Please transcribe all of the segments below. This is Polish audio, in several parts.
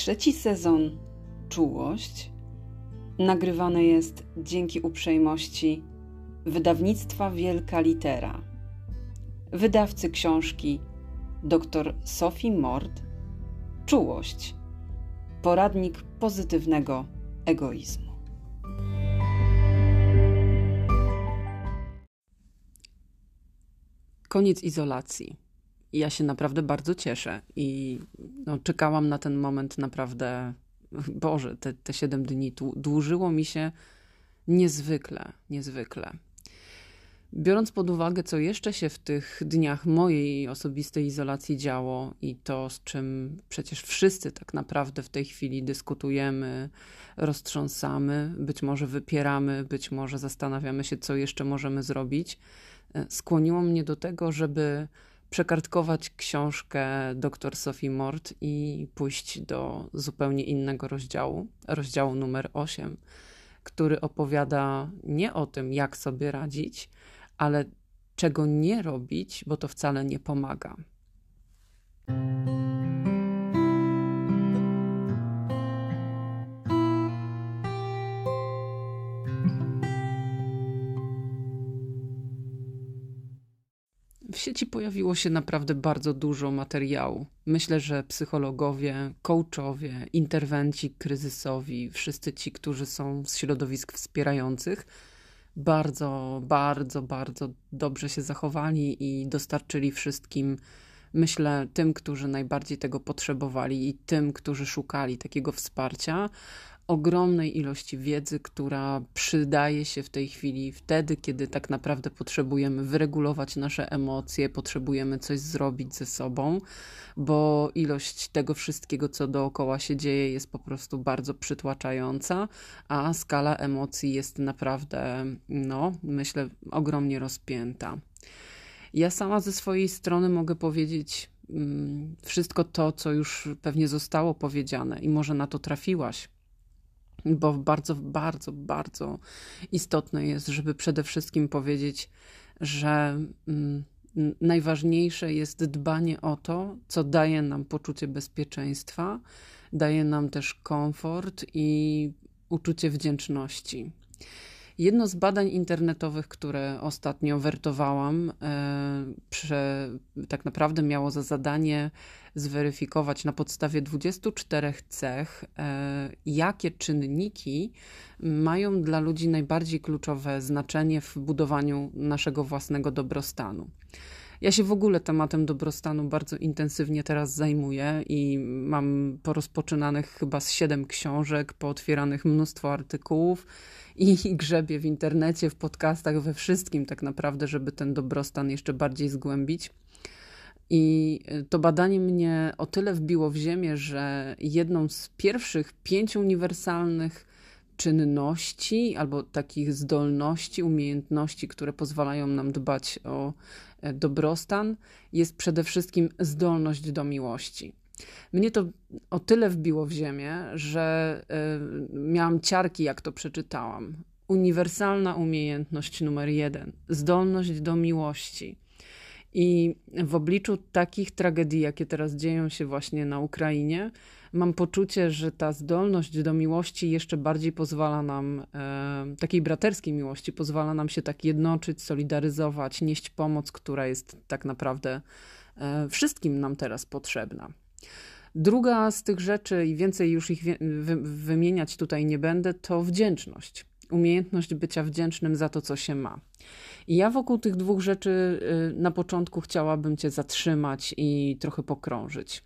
Trzeci sezon Czułość nagrywany jest dzięki uprzejmości wydawnictwa Wielka Litera, wydawcy książki dr Sophie Mord Czułość poradnik pozytywnego egoizmu. Koniec izolacji. Ja się naprawdę bardzo cieszę i no, czekałam na ten moment naprawdę. Boże, te, te 7 dni dłużyło mi się niezwykle, niezwykle. Biorąc pod uwagę, co jeszcze się w tych dniach mojej osobistej izolacji działo i to, z czym przecież wszyscy tak naprawdę w tej chwili dyskutujemy, roztrząsamy, być może wypieramy, być może zastanawiamy się, co jeszcze możemy zrobić, e, skłoniło mnie do tego, żeby przekartkować książkę dr Sophie Mort i pójść do zupełnie innego rozdziału, rozdziału numer 8, który opowiada nie o tym, jak sobie radzić, ale czego nie robić, bo to wcale nie pomaga. Sieci pojawiło się naprawdę bardzo dużo materiału. Myślę, że psychologowie, coachowie, interwenci kryzysowi, wszyscy ci, którzy są z środowisk wspierających, bardzo, bardzo, bardzo dobrze się zachowali i dostarczyli wszystkim, myślę, tym, którzy najbardziej tego potrzebowali i tym, którzy szukali takiego wsparcia, ogromnej ilości wiedzy, która przydaje się w tej chwili, wtedy, kiedy tak naprawdę potrzebujemy wyregulować nasze emocje, potrzebujemy coś zrobić ze sobą, bo ilość tego wszystkiego, co dookoła się dzieje, jest po prostu bardzo przytłaczająca, a skala emocji jest naprawdę, no, myślę, ogromnie rozpięta. Ja sama ze swojej strony mogę powiedzieć, mm, wszystko to, co już pewnie zostało powiedziane, i może na to trafiłaś, bo bardzo, bardzo, bardzo istotne jest, żeby przede wszystkim powiedzieć, że mm, najważniejsze jest dbanie o to, co daje nam poczucie bezpieczeństwa, daje nam też komfort i uczucie wdzięczności. Jedno z badań internetowych, które ostatnio wertowałam, e, prze, tak naprawdę miało za zadanie zweryfikować na podstawie 24 cech, e, jakie czynniki mają dla ludzi najbardziej kluczowe znaczenie w budowaniu naszego własnego dobrostanu. Ja się w ogóle tematem dobrostanu bardzo intensywnie teraz zajmuję i mam porozpoczynanych chyba z siedem książek, pootwieranych mnóstwo artykułów i grzebię w internecie, w podcastach, we wszystkim tak naprawdę, żeby ten dobrostan jeszcze bardziej zgłębić. I to badanie mnie o tyle wbiło w ziemię, że jedną z pierwszych pięciu uniwersalnych czynności albo takich zdolności, umiejętności, które pozwalają nam dbać o e, dobrostan, jest przede wszystkim zdolność do miłości. Mnie to o tyle wbiło w ziemię, że y, miałam ciarki, jak to przeczytałam. Uniwersalna umiejętność numer jeden zdolność do miłości. I w obliczu takich tragedii, jakie teraz dzieją się właśnie na Ukrainie, mam poczucie, że ta zdolność do miłości jeszcze bardziej pozwala nam, e, takiej braterskiej miłości, pozwala nam się tak jednoczyć, solidaryzować, nieść pomoc, która jest tak naprawdę e, wszystkim nam teraz potrzebna. Druga z tych rzeczy, i więcej już ich wymieniać tutaj nie będę, to wdzięczność. Umiejętność bycia wdzięcznym za to, co się ma. I ja wokół tych dwóch rzeczy y, na początku chciałabym Cię zatrzymać i trochę pokrążyć.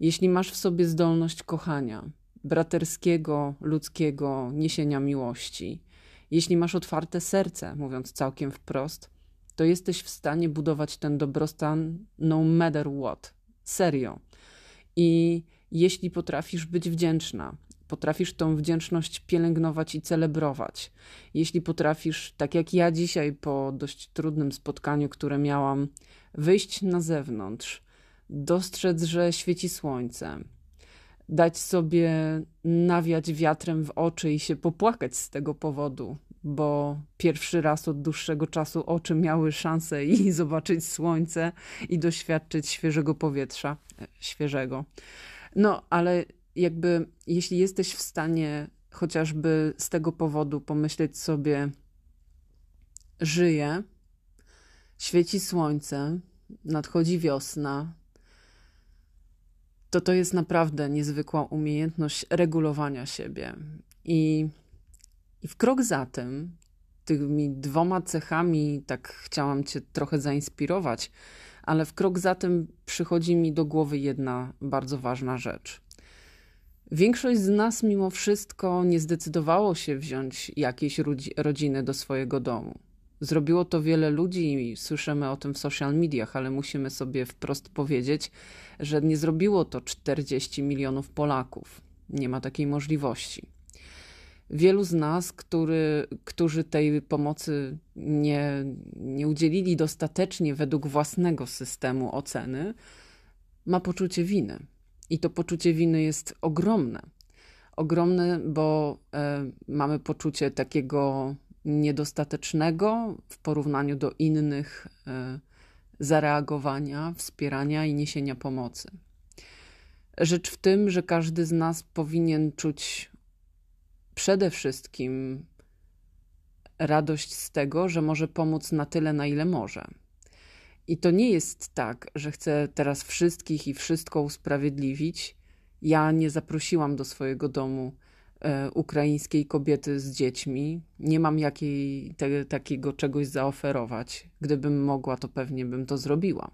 Jeśli masz w sobie zdolność kochania, braterskiego, ludzkiego niesienia miłości, jeśli masz otwarte serce, mówiąc całkiem wprost, to jesteś w stanie budować ten dobrostan no matter what. Serio. I jeśli potrafisz być wdzięczna, potrafisz tą wdzięczność pielęgnować i celebrować, jeśli potrafisz, tak jak ja dzisiaj po dość trudnym spotkaniu, które miałam, wyjść na zewnątrz, dostrzec, że świeci słońce, dać sobie nawiać wiatrem w oczy i się popłakać z tego powodu, bo pierwszy raz od dłuższego czasu oczy miały szansę i zobaczyć słońce i doświadczyć świeżego powietrza, e, świeżego. No, ale jakby, jeśli jesteś w stanie chociażby z tego powodu pomyśleć sobie, żyję, świeci słońce, nadchodzi wiosna, to to jest naprawdę niezwykła umiejętność regulowania siebie. I, i w krok za tym, tymi dwoma cechami, tak chciałam Cię trochę zainspirować, ale w krok za tym przychodzi mi do głowy jedna bardzo ważna rzecz. Większość z nas mimo wszystko nie zdecydowało się wziąć jakiejś rodziny do swojego domu. Zrobiło to wiele ludzi i słyszymy o tym w social mediach, ale musimy sobie wprost powiedzieć, że nie zrobiło to 40 milionów Polaków. Nie ma takiej możliwości. Wielu z nas, który, którzy tej pomocy nie, nie udzielili dostatecznie według własnego systemu oceny, ma poczucie winy. I to poczucie winy jest ogromne. Ogromne, bo e, mamy poczucie takiego niedostatecznego w porównaniu do innych e, zareagowania, wspierania i niesienia pomocy. Rzecz w tym, że każdy z nas powinien czuć przede wszystkim radość z tego, że może pomóc na tyle, na ile może. I to nie jest tak, że chcę teraz wszystkich i wszystko usprawiedliwić. Ja nie zaprosiłam do swojego domu e, ukraińskiej kobiety z dziećmi. Nie mam jakiej, te, takiego czegoś zaoferować. Gdybym mogła, to pewnie bym to zrobiła.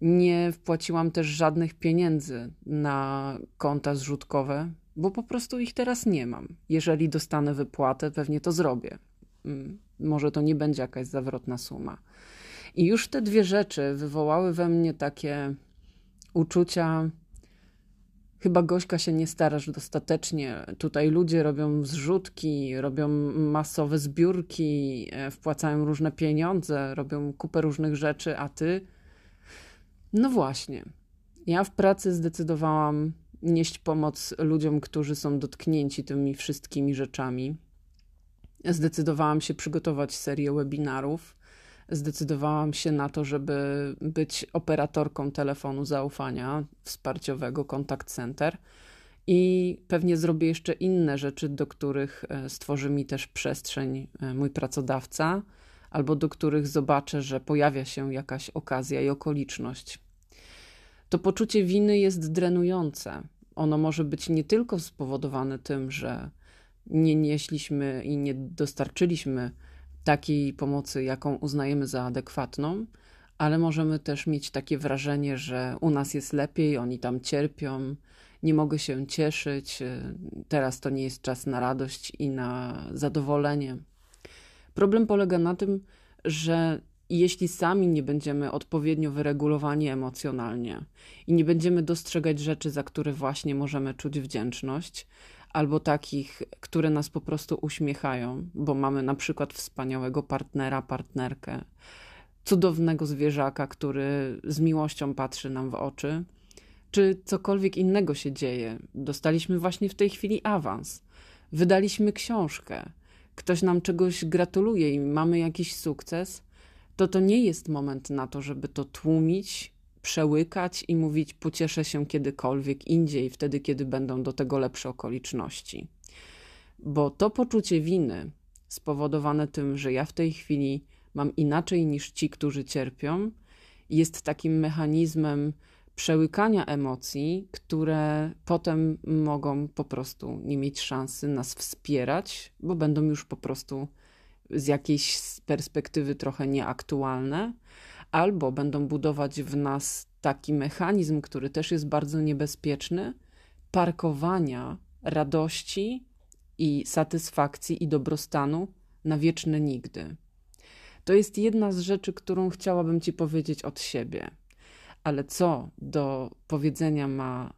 Nie wpłaciłam też żadnych pieniędzy na konta zrzutkowe, bo po prostu ich teraz nie mam. Jeżeli dostanę wypłatę, pewnie to zrobię. Mm, może to nie będzie jakaś zawrotna suma. I już te dwie rzeczy wywołały we mnie takie uczucia. Chyba Gośka się nie starasz dostatecznie. Tutaj ludzie robią zrzutki, robią masowe zbiórki, e, wpłacają różne pieniądze, robią kupę różnych rzeczy, a ty. No właśnie. Ja w pracy zdecydowałam nieść pomoc ludziom, którzy są dotknięci tymi wszystkimi rzeczami. Zdecydowałam się przygotować serię webinarów. Zdecydowałam się na to, żeby być operatorką telefonu zaufania wsparciowego Contact Center. I pewnie zrobię jeszcze inne rzeczy, do których e, stworzy mi też przestrzeń e, mój pracodawca, albo do których zobaczę, że pojawia się jakaś okazja i okoliczność. To poczucie winy jest drenujące. Ono może być nie tylko spowodowane tym, że nie nieśliśmy i nie dostarczyliśmy takiej pomocy, jaką uznajemy za adekwatną, ale możemy też mieć takie wrażenie, że u nas jest lepiej, oni tam cierpią, nie mogę się cieszyć, teraz to nie jest czas na radość i na zadowolenie. Problem polega na tym, że jeśli sami nie będziemy odpowiednio wyregulowani emocjonalnie i nie będziemy dostrzegać rzeczy, za które właśnie możemy czuć wdzięczność, albo takich, które nas po prostu uśmiechają, bo mamy na przykład wspaniałego partnera, partnerkę, cudownego zwierzaka, który z miłością patrzy nam w oczy, czy cokolwiek innego się dzieje. Dostaliśmy właśnie w tej chwili awans, wydaliśmy książkę, ktoś nam czegoś gratuluje i mamy jakiś sukces, to to nie jest moment na to, żeby to tłumić, przełykać i mówić: Pocieszę się kiedykolwiek indziej, wtedy, kiedy będą do tego lepsze okoliczności. Bo to poczucie winy, spowodowane tym, że ja w tej chwili mam inaczej niż ci, którzy cierpią, jest takim mechanizmem przełykania emocji, które potem mogą po prostu nie mieć szansy nas wspierać, bo będą już po prostu z jakiejś perspektywy trochę nieaktualne, albo będą budować w nas taki mechanizm, który też jest bardzo niebezpieczny parkowania radości i satysfakcji i dobrostanu na wieczne nigdy. To jest jedna z rzeczy, którą chciałabym Ci powiedzieć od siebie. Ale co do powiedzenia ma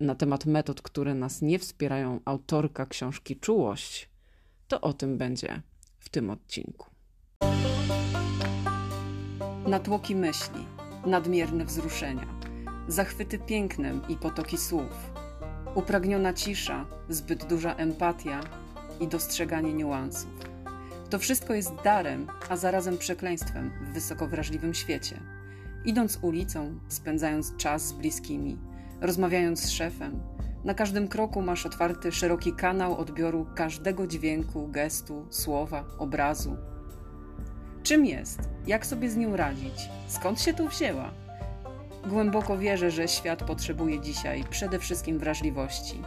na temat metod, które nas nie wspierają, autorka książki Czułość, to o tym będzie w tym odcinku. Natłoki myśli, nadmierne wzruszenia, zachwyty pięknem i potoki słów, upragniona cisza, zbyt duża empatia i dostrzeganie niuansów. To wszystko jest darem, a zarazem przekleństwem w wysoko wrażliwym świecie. Idąc ulicą, spędzając czas z bliskimi, rozmawiając z szefem, Na każdym kroku masz otwarty szeroki kanał odbioru każdego dźwięku, gestu, słowa, obrazu. Czym jest? Jak sobie z nią radzić? Skąd się tu wzięła? Głęboko wierzę, że świat potrzebuje dzisiaj przede wszystkim wrażliwości.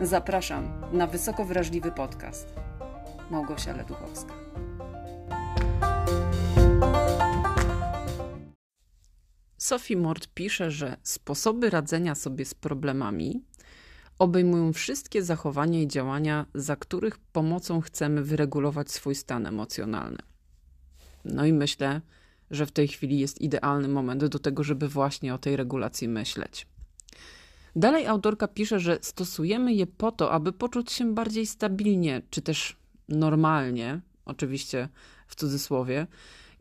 Zapraszam na wysoko wrażliwy podcast. Małgosia Leduchowska. Sophie Mort pisze, że sposoby radzenia sobie z problemami obejmują wszystkie zachowania i działania, za których pomocą chcemy wyregulować swój stan emocjonalny. No i myślę, że w tej chwili jest idealny moment do tego, żeby właśnie o tej regulacji myśleć. Dalej autorka pisze, że stosujemy je po to, aby poczuć się bardziej stabilnie, czy też normalnie, oczywiście w cudzysłowie,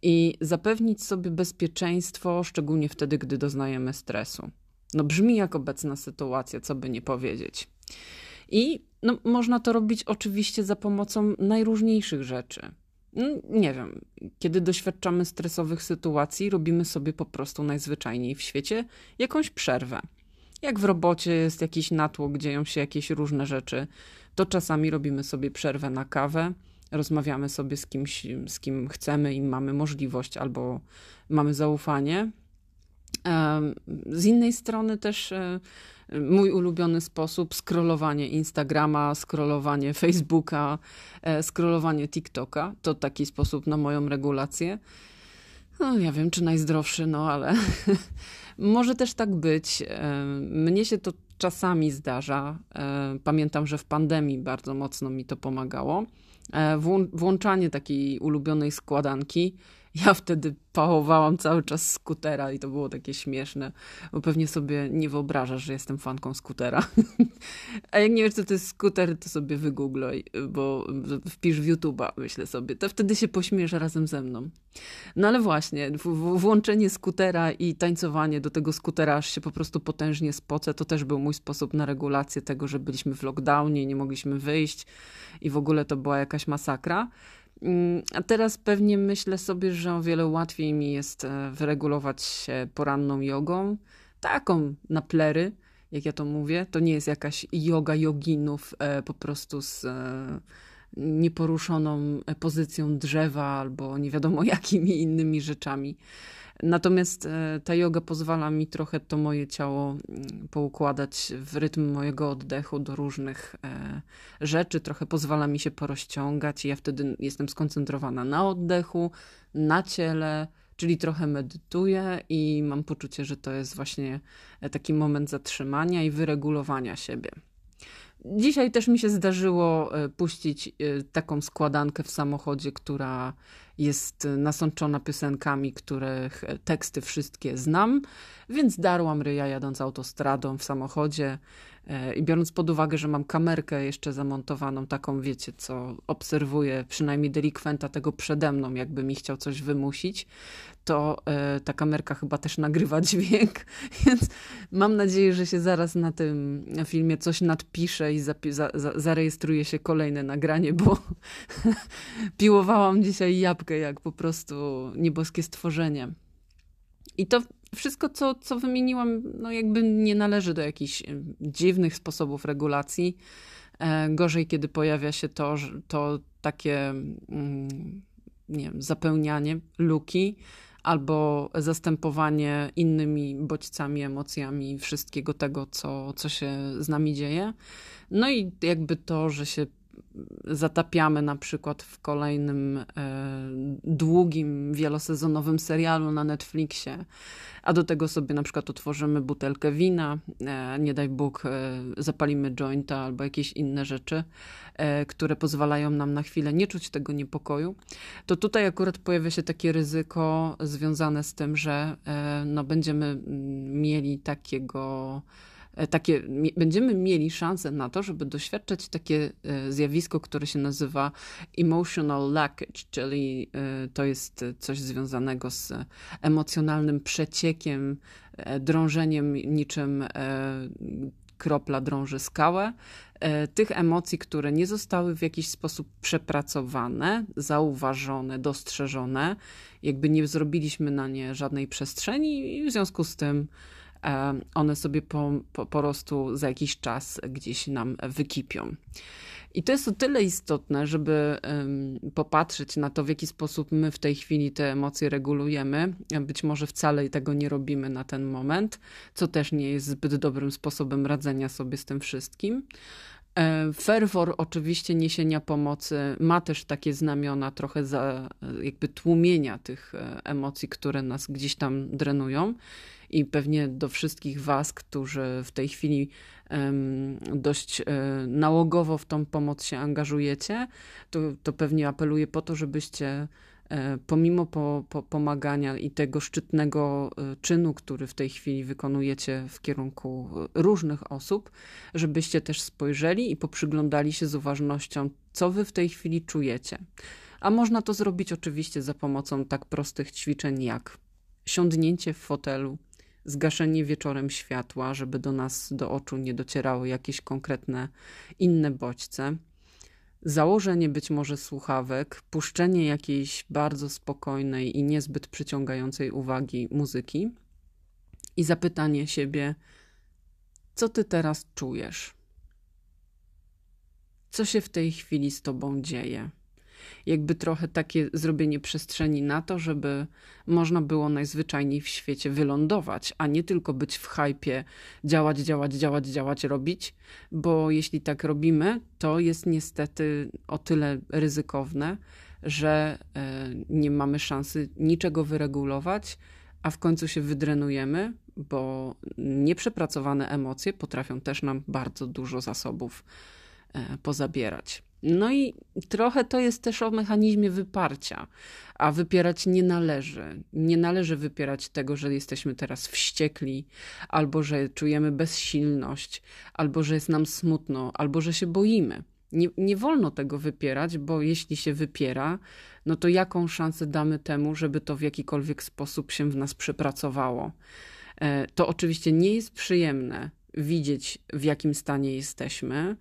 i zapewnić sobie bezpieczeństwo, szczególnie wtedy, gdy doznajemy stresu. No brzmi jak obecna sytuacja, co by nie powiedzieć. I no, można to robić oczywiście za pomocą najróżniejszych rzeczy. No, nie wiem, kiedy doświadczamy stresowych sytuacji, robimy sobie po prostu najzwyczajniej w świecie jakąś przerwę. Jak w robocie jest jakiś natłok, dzieją się jakieś różne rzeczy, to czasami robimy sobie przerwę na kawę, rozmawiamy sobie z kimś, z kim chcemy i mamy możliwość albo mamy zaufanie. Z innej strony też e, mój ulubiony sposób scrollowanie Instagrama, scrollowanie Facebooka, e, scrollowanie TikToka. To taki sposób na moją regulację. No, ja wiem, czy najzdrowszy, no ale może też tak być. E, mnie się to czasami zdarza. Pamiętam, że w pandemii bardzo mocno mi to pomagało. Włączanie takiej ulubionej składanki ja wtedy pałowałam cały czas skutera i to było takie śmieszne, bo pewnie sobie nie wyobrażasz, że jestem fanką skutera. A jak nie wiesz, co to jest skuter, to sobie wygoogluj, bo wpisz w YouTube'a, myślę sobie. To wtedy się pośmiesz razem ze mną. No ale właśnie, włączenie skutera i tańcowanie do tego skutera, aż się po prostu potężnie spocę, to też był mój sposób na regulację tego, że byliśmy w lockdownie, nie mogliśmy wyjść i w ogóle to była jakaś masakra. Mm, a teraz pewnie myślę sobie, że o wiele łatwiej mi jest e, wyregulować się poranną jogą, taką na plery, jak ja to mówię. To nie jest jakaś yoga joginów e, po prostu z e, nieporuszoną pozycją drzewa albo nie wiadomo jakimi innymi rzeczami. Natomiast e, ta yoga pozwala mi trochę to moje ciało mm, poukładać w rytm mojego oddechu do różnych e, rzeczy, trochę pozwala mi się porozciągać i ja wtedy jestem skoncentrowana na oddechu, na ciele, czyli trochę medytuję i mam poczucie, że to jest właśnie e, taki moment zatrzymania i wyregulowania siebie. Dzisiaj też mi się zdarzyło puścić taką składankę w samochodzie, która jest nasączona piosenkami, których teksty wszystkie znam, więc darłam ryja jadąc autostradą w samochodzie. e, i biorąc pod uwagę, że mam kamerkę jeszcze zamontowaną, taką wiecie, co obserwuję przynajmniej delikwenta tego przede mną, jakby mi chciał coś wymusić, to e, ta kamerka chyba też nagrywa dźwięk, więc mam nadzieję, że się zaraz na tym filmie coś nadpisze i za, za, zarejestruje się kolejne nagranie, bo piłowałam dzisiaj jabłkę jak po prostu nieboskie stworzenie. I to wszystko, co, co wymieniłam, no jakby nie należy do jakichś dziwnych sposobów regulacji. E, gorzej, kiedy pojawia się to, to takie mm, nie wiem, zapełnianie luki, albo zastępowanie innymi bodźcami, emocjami wszystkiego tego, co, co się z nami dzieje. No i jakby to, że się zatapiamy na przykład w kolejnym e, długim, wielosezonowym serialu na Netflixie, a do tego sobie na przykład otworzymy butelkę wina, e, nie daj Bóg, e, zapalimy jointa albo jakieś inne rzeczy, które pozwalają nam na chwilę nie czuć tego niepokoju, to tutaj akurat pojawia się takie ryzyko związane z tym, że no, będziemy mm, mieli takiego takie, będziemy mieli szansę na to, żeby doświadczać takie e, zjawisko, które się nazywa emotional lackage, czyli e, to jest coś związanego z emocjonalnym przeciekiem, drążeniem niczym kropla drąży skałę, tych emocji, które nie zostały w jakiś sposób przepracowane, zauważone, dostrzeżone, jakby nie zrobiliśmy na nie żadnej przestrzeni i w związku z tym one sobie po, po, po prostu za jakiś czas gdzieś nam wykipią. I to jest o tyle istotne, żeby popatrzeć na to, w jaki sposób my w tej chwili te emocje regulujemy. Być może wcale tego nie robimy na ten moment, co też nie jest zbyt dobrym sposobem radzenia sobie z tym wszystkim. E, ferwor oczywiście niesienia pomocy ma też takie znamiona trochę za jakby tłumienia tych e, emocji, które nas gdzieś tam drenują i pewnie do wszystkich Was, którzy w tej chwili dość e, nałogowo w tą pomoc się angażujecie, to, to pewnie apeluję po to, żebyście e, pomimo po, po pomagania i tego szczytnego e, czynu, który w tej chwili wykonujecie w kierunku różnych osób, żebyście też spojrzeli i poprzyglądali się z uważnością, co wy w tej chwili czujecie. A można to zrobić oczywiście za pomocą tak prostych ćwiczeń jak siądnięcie w fotelu, zgaszenie wieczorem światła, żeby do nas, do oczu nie docierały jakieś konkretne inne bodźce, założenie być może słuchawek, puszczenie jakiejś bardzo spokojnej i niezbyt przyciągającej uwagi muzyki i zapytanie siebie, co ty teraz czujesz? Co się w tej chwili z tobą dzieje? Jakby trochę takie zrobienie przestrzeni na to, żeby można było najzwyczajniej w świecie wylądować, a nie tylko być w hypie, działać, działać, działać, działać, robić, bo jeśli tak robimy, to jest niestety o tyle ryzykowne, że e, nie mamy szansy niczego wyregulować, a w końcu się wydrenujemy, bo nieprzepracowane emocje potrafią też nam bardzo dużo zasobów e, pozabierać. No i trochę to jest też o mechanizmie wyparcia, a wypierać nie należy. Nie należy wypierać tego, że jesteśmy teraz wściekli, albo że czujemy bezsilność, albo że jest nam smutno, albo że się boimy. Nie, nie wolno tego wypierać, bo jeśli się wypiera, no to jaką szansę damy temu, żeby to w jakikolwiek sposób się w nas przepracowało? E, to oczywiście nie jest przyjemne widzieć, w jakim stanie jesteśmy.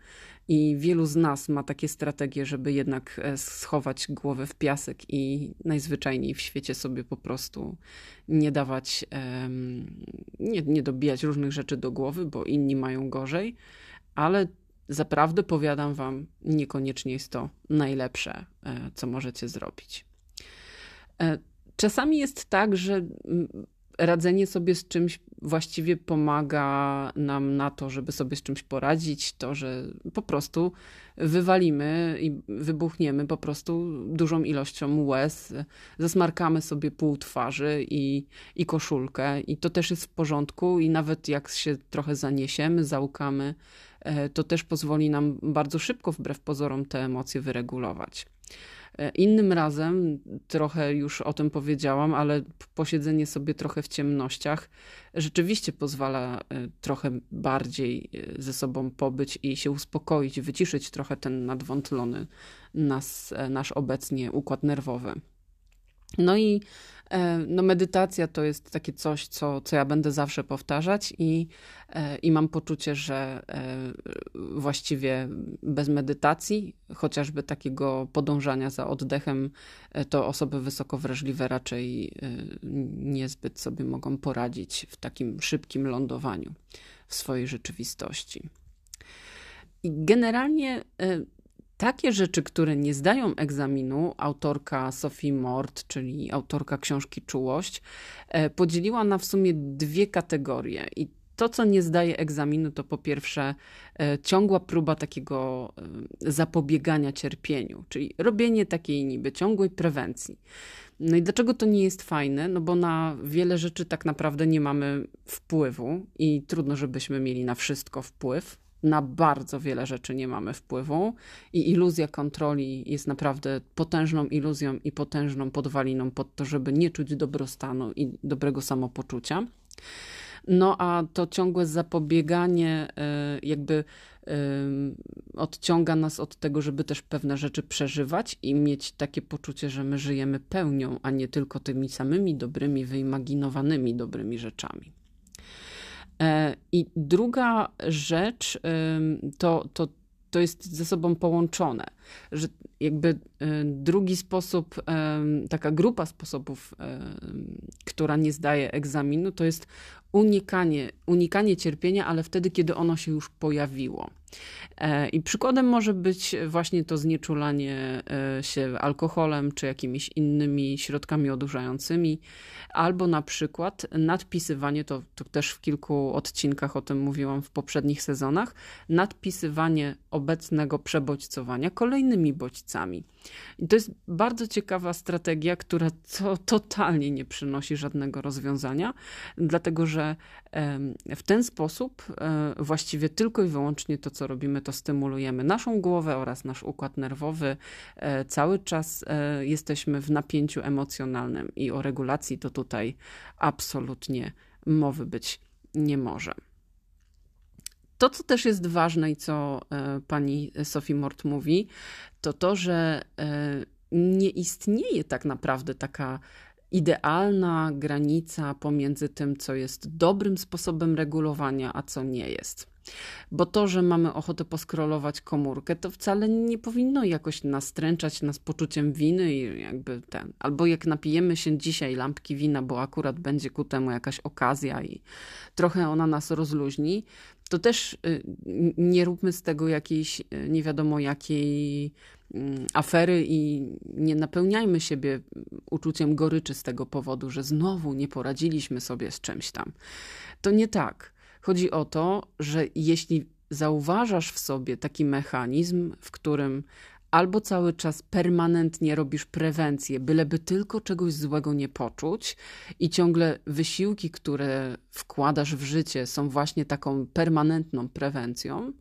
I wielu z nas ma takie strategie, żeby jednak e, schować głowę w piasek i najzwyczajniej w świecie sobie po prostu nie dawać, nie, nie dobijać różnych rzeczy do głowy, bo inni mają gorzej, ale zaprawdę powiadam Wam, niekoniecznie jest to najlepsze, e, co możecie zrobić. E, czasami jest tak, że radzenie sobie z czymś właściwie pomaga nam na to, żeby sobie z czymś poradzić, to, że po prostu wywalimy i wybuchniemy po prostu dużą ilością łez, zasmarkamy sobie pół twarzy i, i koszulkę i to też jest w porządku i nawet jak się trochę zaniesiemy, załkamy, e, to też pozwoli nam bardzo szybko wbrew pozorom te emocje wyregulować. E, innym razem, trochę już o tym powiedziałam, ale posiedzenie sobie trochę w ciemnościach rzeczywiście pozwala e, trochę bardziej e, ze sobą pobyć i się uspokoić, wyciszyć trochę ten nadwątlony nas, nasz obecnie układ nerwowy. No i no medytacja to jest takie coś, co, co ja będę zawsze powtarzać i, e, i mam poczucie, że e, właściwie bez medytacji, chociażby takiego podążania za oddechem, to osoby wysoko wrażliwe raczej niezbyt sobie mogą poradzić w takim szybkim lądowaniu w swojej rzeczywistości. I generalnie takie rzeczy, które nie zdają egzaminu, autorka Sophie Mort, czyli autorka książki Czułość, e, podzieliła na w sumie dwie kategorie. I to, co nie zdaje egzaminu, to po pierwsze e, ciągła próba takiego e, zapobiegania cierpieniu, czyli robienie takiej niby ciągłej prewencji. No i dlaczego to nie jest fajne? No bo na wiele rzeczy tak naprawdę nie mamy wpływu i trudno, żebyśmy mieli na wszystko wpływ na bardzo wiele rzeczy nie mamy wpływu i iluzja kontroli jest naprawdę potężną iluzją i potężną podwaliną pod to, żeby nie czuć dobrostanu i dobrego samopoczucia. No a to ciągłe zapobieganie e, jakby e, odciąga nas od tego, żeby też pewne rzeczy przeżywać i mieć takie poczucie, że my żyjemy pełnią, a nie tylko tymi samymi dobrymi, wyimaginowanymi dobrymi rzeczami. E, I druga rzecz to, to, to jest ze sobą połączone. że jakby drugi sposób, taka grupa sposobów, która nie zdaje egzaminu, to jest unikanie, unikanie cierpienia, ale wtedy, kiedy ono się już pojawiło. E, I przykładem może być właśnie to znieczulanie e, się alkoholem czy jakimiś innymi środkami odurzającymi, albo na przykład nadpisywanie, to, to też w kilku odcinkach o tym mówiłam w poprzednich sezonach, nadpisywanie obecnego przebodźcowania kolejnymi bodźcami. I to jest bardzo ciekawa strategia, która to totalnie nie przynosi żadnego rozwiązania, dlatego że w ten sposób e, właściwie tylko i wyłącznie to, co robimy, to stymulujemy naszą głowę oraz nasz układ nerwowy. E, cały czas e, jesteśmy w napięciu emocjonalnym i o regulacji to tutaj absolutnie mowy być nie może. To, co też jest ważne i co pani Sophie Mort mówi, to to, że nie istnieje tak naprawdę taka idealna granica pomiędzy tym, co jest dobrym sposobem regulowania, a co nie jest. Bo to, że mamy ochotę poskrolować komórkę, to wcale nie powinno jakoś nastręczać nas poczuciem winy i jakby ten. Albo jak napijemy się dzisiaj lampki wina, bo akurat będzie ku temu jakaś okazja i trochę ona nas rozluźni, to też y, nie róbmy z tego jakiejś y, nie wiadomo jakiej mm, afery i nie napełniajmy siebie uczuciem goryczy z tego powodu, że znowu nie poradziliśmy sobie z czymś tam. To nie tak. Chodzi o to, że jeśli zauważasz w sobie taki mechanizm, w którym albo cały czas permanentnie robisz prewencję, byleby tylko czegoś złego nie poczuć, i ciągle wysiłki, które wkładasz w życie, są właśnie taką permanentną prewencją,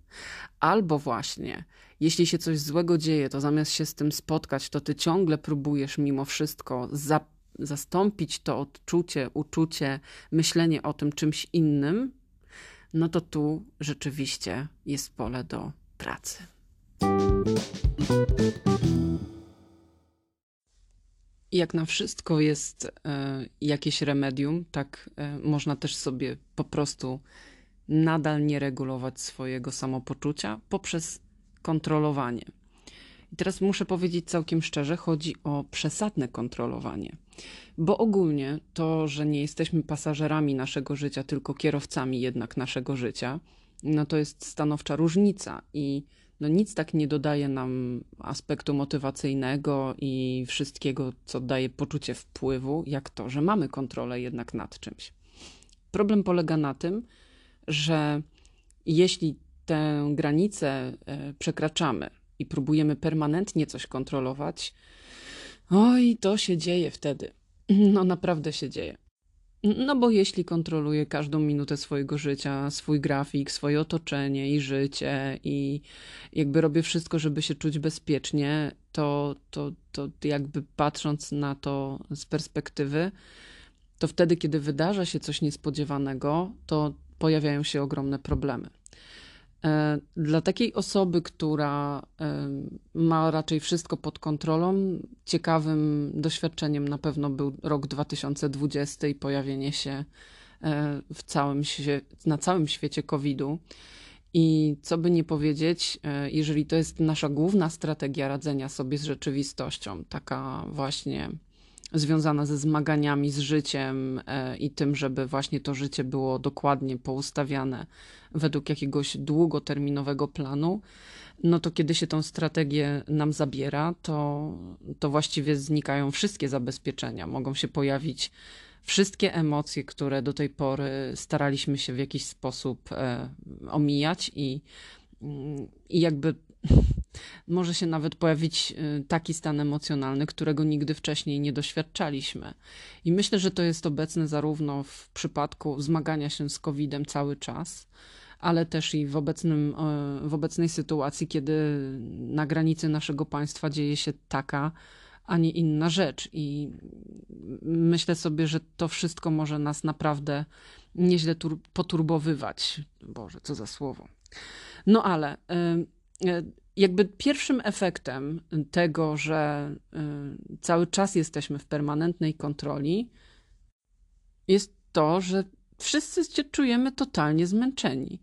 albo właśnie, jeśli się coś złego dzieje, to zamiast się z tym spotkać, to ty ciągle próbujesz mimo wszystko za, zastąpić to odczucie, uczucie, myślenie o tym czymś innym, no to tu rzeczywiście jest pole do pracy. Jak na wszystko jest e, jakieś remedium, tak e, można też sobie po prostu nadal nie regulować swojego samopoczucia poprzez kontrolowanie. I teraz muszę powiedzieć całkiem szczerze, chodzi o przesadne kontrolowanie. Bo ogólnie to, że nie jesteśmy pasażerami naszego życia, tylko kierowcami jednak naszego życia, no to jest stanowcza różnica i no nic tak nie dodaje nam aspektu motywacyjnego i wszystkiego, co daje poczucie wpływu, jak to, że mamy kontrolę jednak nad czymś. Problem polega na tym, że jeśli tę granicę e, przekraczamy i próbujemy permanentnie coś kontrolować, oj, to się dzieje wtedy. No naprawdę się dzieje. No bo jeśli kontroluję każdą minutę swojego życia, swój grafik, swoje otoczenie i życie i jakby robię wszystko, żeby się czuć bezpiecznie, to, to, to jakby patrząc na to z perspektywy, to wtedy, kiedy wydarza się coś niespodziewanego, to pojawiają się ogromne problemy. E, dla takiej osoby, która e, ma raczej wszystko pod kontrolą, ciekawym doświadczeniem na pewno był rok 2020 i pojawienie się e, w całym, na całym świecie COVID-u. I co by nie powiedzieć, jeżeli to jest nasza główna strategia radzenia sobie z rzeczywistością, taka właśnie związana ze zmaganiami z życiem e, i tym, żeby właśnie to życie było dokładnie poustawiane według jakiegoś długoterminowego planu, no to kiedy się tą strategię nam zabiera, to, to właściwie znikają wszystkie zabezpieczenia. Mogą się pojawić wszystkie emocje, które do tej pory staraliśmy się w jakiś sposób e, omijać i, i jakby może się nawet pojawić y, taki stan emocjonalny, którego nigdy wcześniej nie doświadczaliśmy. I myślę, że to jest obecne zarówno w przypadku zmagania się z COVID-em cały czas, ale też i w, obecnym, w obecnej sytuacji, kiedy na granicy naszego państwa dzieje się taka, a nie inna rzecz. I myślę sobie, że to wszystko może nas naprawdę nieźle poturbowywać. Boże, co za słowo. No ale. Y, jakby pierwszym efektem tego, że y, cały czas jesteśmy w permanentnej kontroli, jest to, że wszyscy się czujemy totalnie zmęczeni.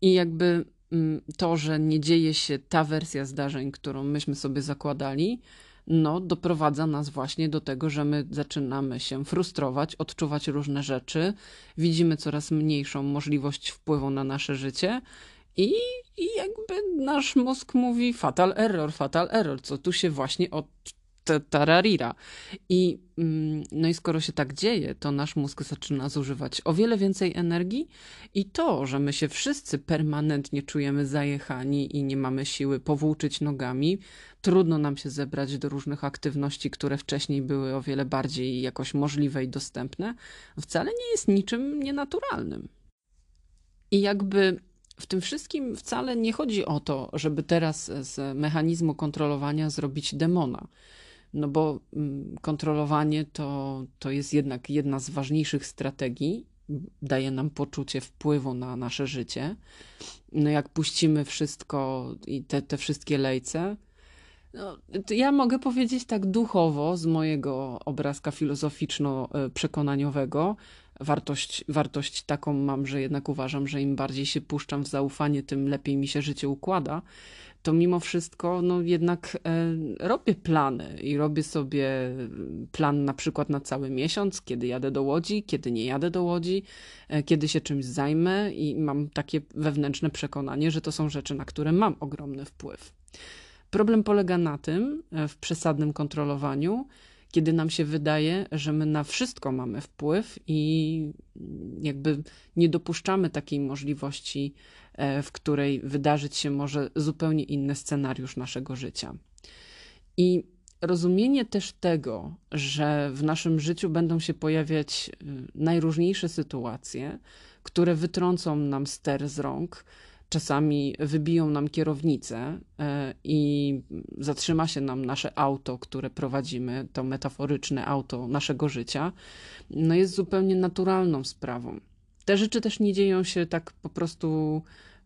I jakby mm, to, że nie dzieje się ta wersja zdarzeń, którą myśmy sobie zakładali, no, doprowadza nas właśnie do tego, że my zaczynamy się frustrować, odczuwać różne rzeczy, widzimy coraz mniejszą możliwość wpływu na nasze życie. I, I jakby nasz mózg mówi fatal error, fatal error, co tu się właśnie od tararira. I, mm, no i skoro się tak dzieje, to nasz mózg zaczyna zużywać o wiele więcej energii i to, że my się wszyscy permanentnie czujemy zajechani i nie mamy siły powłóczyć nogami, trudno nam się zebrać do różnych aktywności, które wcześniej były o wiele bardziej jakoś możliwe i dostępne, wcale nie jest niczym nienaturalnym. I jakby w tym wszystkim wcale nie chodzi o to, żeby teraz z mechanizmu kontrolowania zrobić demona no bo mm, kontrolowanie to, to jest jednak jedna z ważniejszych strategii, daje nam poczucie wpływu na nasze życie. No jak puścimy wszystko i te, te wszystkie lejce, no, ja mogę powiedzieć tak duchowo z mojego obrazka filozoficzno-przekonaniowego. Wartość, wartość taką mam, że jednak uważam, że im bardziej się puszczam w zaufanie, tym lepiej mi się życie układa to mimo wszystko no jednak e, robię plany i robię sobie plan na przykład na cały miesiąc, kiedy jadę do Łodzi, kiedy nie jadę do Łodzi, e, kiedy się czymś zajmę i mam takie wewnętrzne przekonanie, że to są rzeczy, na które mam ogromny wpływ. Problem polega na tym, e, w przesadnym kontrolowaniu, kiedy nam się wydaje, że my na wszystko mamy wpływ i jakby nie dopuszczamy takiej możliwości E, w której wydarzyć się może zupełnie inny scenariusz naszego życia. I rozumienie też tego, że w naszym życiu będą się pojawiać e, najróżniejsze sytuacje, które wytrącą nam ster z rąk, czasami wybiją nam kierownicę e, i zatrzyma się nam nasze auto, które prowadzimy, to metaforyczne auto naszego życia, no jest zupełnie naturalną sprawą. Te rzeczy też nie dzieją się tak po prostu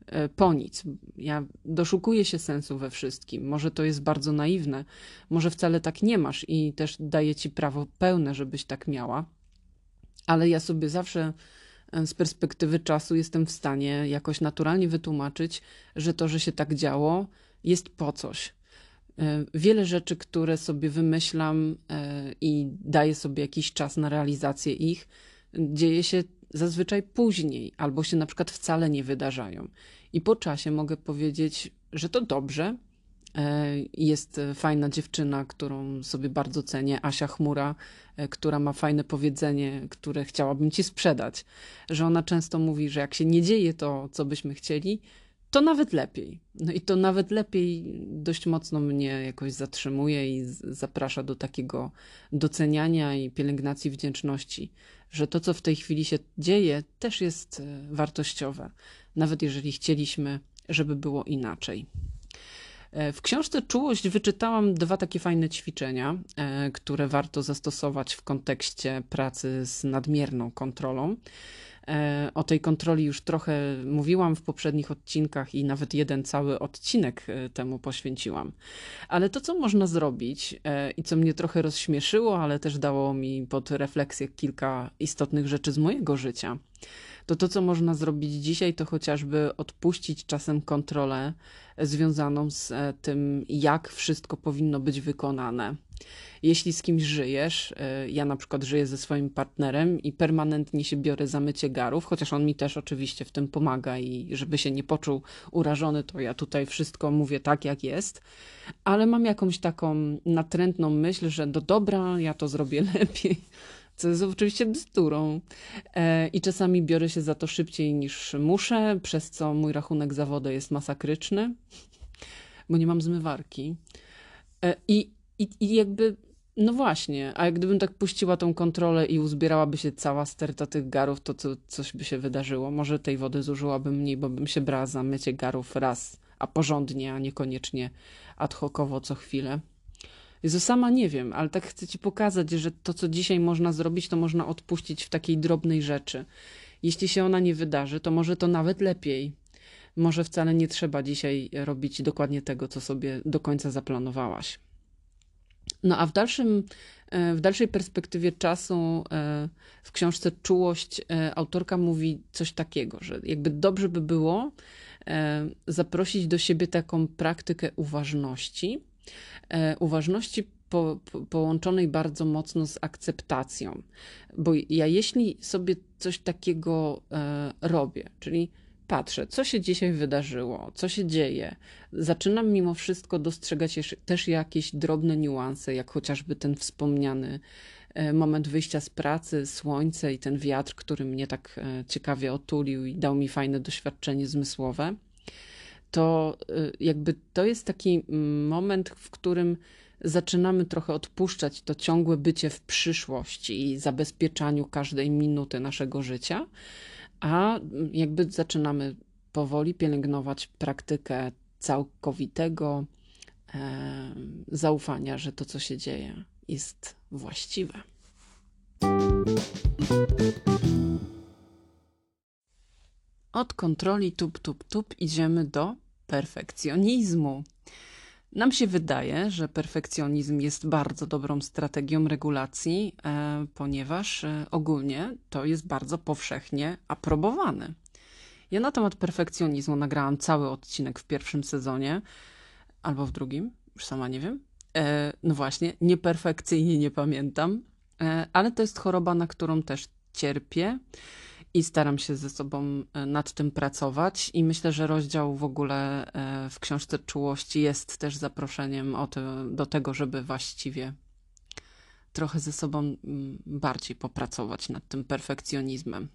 e, po nic. Ja doszukuję się sensu we wszystkim. Może to jest bardzo naiwne, może wcale tak nie masz i też daję ci prawo pełne, żebyś tak miała. Ale ja sobie zawsze z perspektywy czasu jestem w stanie jakoś naturalnie wytłumaczyć, że to, że się tak działo, jest po coś. E, wiele rzeczy, które sobie wymyślam i daję sobie jakiś czas na realizację ich, dzieje się zazwyczaj później, albo się na przykład wcale nie wydarzają. I po czasie mogę powiedzieć, że to dobrze. E, jest fajna dziewczyna, którą sobie bardzo cenię, Asia Chmura, e, która ma fajne powiedzenie, które chciałabym ci sprzedać. Że ona często mówi, że jak się nie dzieje to, co byśmy chcieli, to nawet lepiej. No i to nawet lepiej dość mocno mnie jakoś zatrzymuje i zaprasza do takiego doceniania i pielęgnacji wdzięczności, że to, co w tej chwili się dzieje, też jest e, wartościowe, nawet jeżeli chcieliśmy, żeby było inaczej. E, w książce Czułość wyczytałam dwa takie fajne ćwiczenia, e, które warto zastosować w kontekście pracy z nadmierną kontrolą. E, o tej kontroli już trochę mówiłam w poprzednich odcinkach i nawet jeden cały odcinek temu poświęciłam. Ale to, co można zrobić i co mnie trochę rozśmieszyło, ale też dało mi pod refleksję kilka istotnych rzeczy z mojego życia, to to, co można zrobić dzisiaj, to chociażby odpuścić czasem kontrolę związaną z tym, jak wszystko powinno być wykonane. Jeśli z kimś żyjesz, e, ja na przykład żyję ze swoim partnerem i permanentnie się biorę za mycie garów, chociaż on mi też oczywiście w tym pomaga i żeby się nie poczuł urażony, to ja tutaj wszystko mówię tak, jak jest, ale mam jakąś taką natrętną myśl, że do dobra, ja to zrobię lepiej co jest oczywiście bzdurą. E, I czasami biorę się za to szybciej niż muszę, przez co mój rachunek za wodę jest masakryczny, bo nie mam zmywarki. E, I, i, i jakby no właśnie, a gdybym tak puściła tą kontrolę i uzbierałaby się cała sterta tych garów, to co, coś by się wydarzyło. Może tej wody zużyłabym mniej, bo bym się brała za mycie garów raz, a porządnie, a niekoniecznie ad hocowo co chwilę. Jezu, sama nie wiem, ale tak chcę ci pokazać, że to, co dzisiaj można zrobić, to można odpuścić w takiej drobnej rzeczy. Jeśli się ona nie wydarzy, to może to nawet lepiej. Może wcale nie trzeba dzisiaj robić dokładnie tego, co sobie do końca zaplanowałaś. No a w, dalszym, e, w dalszej perspektywie czasu e, w książce Czułość e, autorka mówi coś takiego, że jakby dobrze by było, zaprosić do siebie taką praktykę uważności. E, uważności po, po, połączonej bardzo mocno z akceptacją. Bo ja jeśli sobie coś takiego e, robię, czyli patrzę, co się dzisiaj wydarzyło, co się dzieje, zaczynam mimo wszystko dostrzegać też jakieś drobne niuanse, jak chociażby ten wspomniany e, moment wyjścia z pracy, słońce i ten wiatr, który mnie tak ciekawie otulił i dał mi fajne doświadczenie zmysłowe. To e, jakby to jest taki moment, w którym zaczynamy trochę odpuszczać to ciągłe bycie w przyszłości i zabezpieczaniu każdej minuty naszego życia, a jakby zaczynamy powoli pielęgnować praktykę całkowitego e, zaufania, że to, co się dzieje, jest właściwe. Od kontroli tup, tup, tup idziemy do perfekcjonizmu. Nam się wydaje, że perfekcjonizm jest bardzo dobrą strategią regulacji, e, ponieważ e, ogólnie to jest bardzo powszechnie aprobowany. Ja na temat perfekcjonizmu nagrałam cały odcinek w pierwszym sezonie albo w drugim, już sama nie wiem. E, no właśnie, nieperfekcyjnie nie pamiętam, ale to jest choroba, na którą też cierpię i staram się ze sobą e, nad tym pracować. I myślę, że rozdział w ogóle e, w książce Czułości jest też zaproszeniem do tego, żeby właściwie trochę ze sobą bardziej popracować nad tym perfekcjonizmem.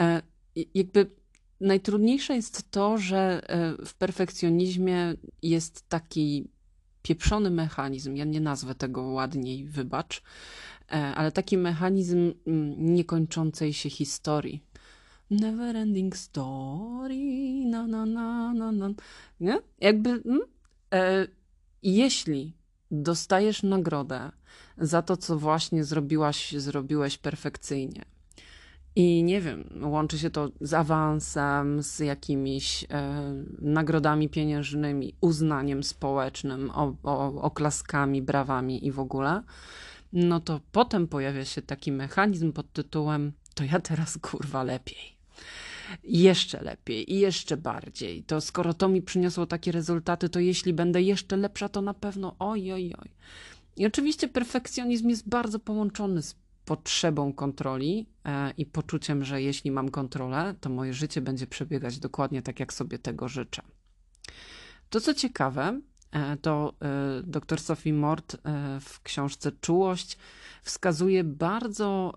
E, jakby najtrudniejsze jest to, że w perfekcjonizmie jest taki pieprzony mechanizm. Ja nie nazwę tego ładniej, wybacz E, ale taki mechanizm mm, niekończącej się historii. Never ending story, na, na, na, na, na. Nie? Jakby, mm, e, jeśli dostajesz nagrodę za to, co właśnie zrobiłaś, zrobiłeś perfekcyjnie, i nie wiem, łączy się to z awansem, z jakimiś e, nagrodami pieniężnymi, uznaniem społecznym, o, o, oklaskami, brawami i w ogóle no to potem pojawia się taki mechanizm pod tytułem: To ja teraz kurwa lepiej. Jeszcze lepiej i jeszcze bardziej. To skoro to mi przyniosło takie rezultaty, to jeśli będę jeszcze lepsza, to na pewno oj, oj, oj. I oczywiście perfekcjonizm jest bardzo połączony z potrzebą kontroli e, i poczuciem, że jeśli mam kontrolę, to moje życie będzie przebiegać dokładnie tak, jak sobie tego życzę. To co ciekawe, E, to e, dr Sophie Mort w książce Czułość wskazuje bardzo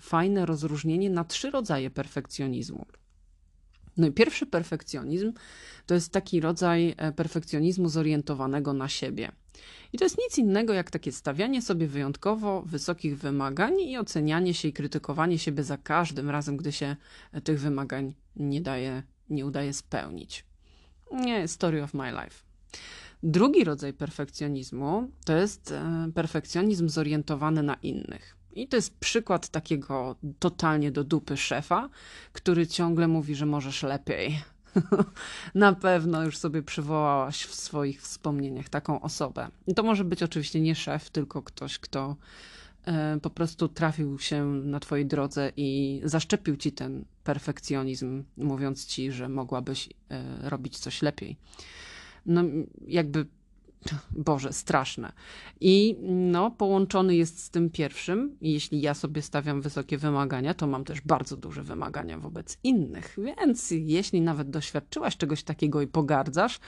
fajne rozróżnienie na trzy rodzaje perfekcjonizmu. No i pierwszy perfekcjonizm to jest taki rodzaj perfekcjonizmu zorientowanego na siebie. I to jest nic innego jak takie stawianie sobie wyjątkowo wysokich wymagań i ocenianie się i krytykowanie siebie za każdym razem, gdy się tych wymagań nie daje, nie udaje spełnić. Nie, story of my life. Drugi rodzaj perfekcjonizmu to jest e, perfekcjonizm zorientowany na innych. I to jest przykład takiego totalnie do dupy szefa, który ciągle mówi, że możesz lepiej. na pewno już sobie przywołałaś w swoich wspomnieniach taką osobę. I to może być oczywiście nie szef, tylko ktoś, kto e, po prostu trafił się na twojej drodze i zaszczepił ci ten perfekcjonizm, mówiąc ci, że mogłabyś e, robić coś lepiej no jakby Boże, straszne. I no, połączony jest z tym pierwszym. Jeśli ja sobie stawiam wysokie wymagania, to mam też bardzo duże wymagania wobec innych. Więc jeśli nawet doświadczyłaś czegoś takiego i pogardzasz,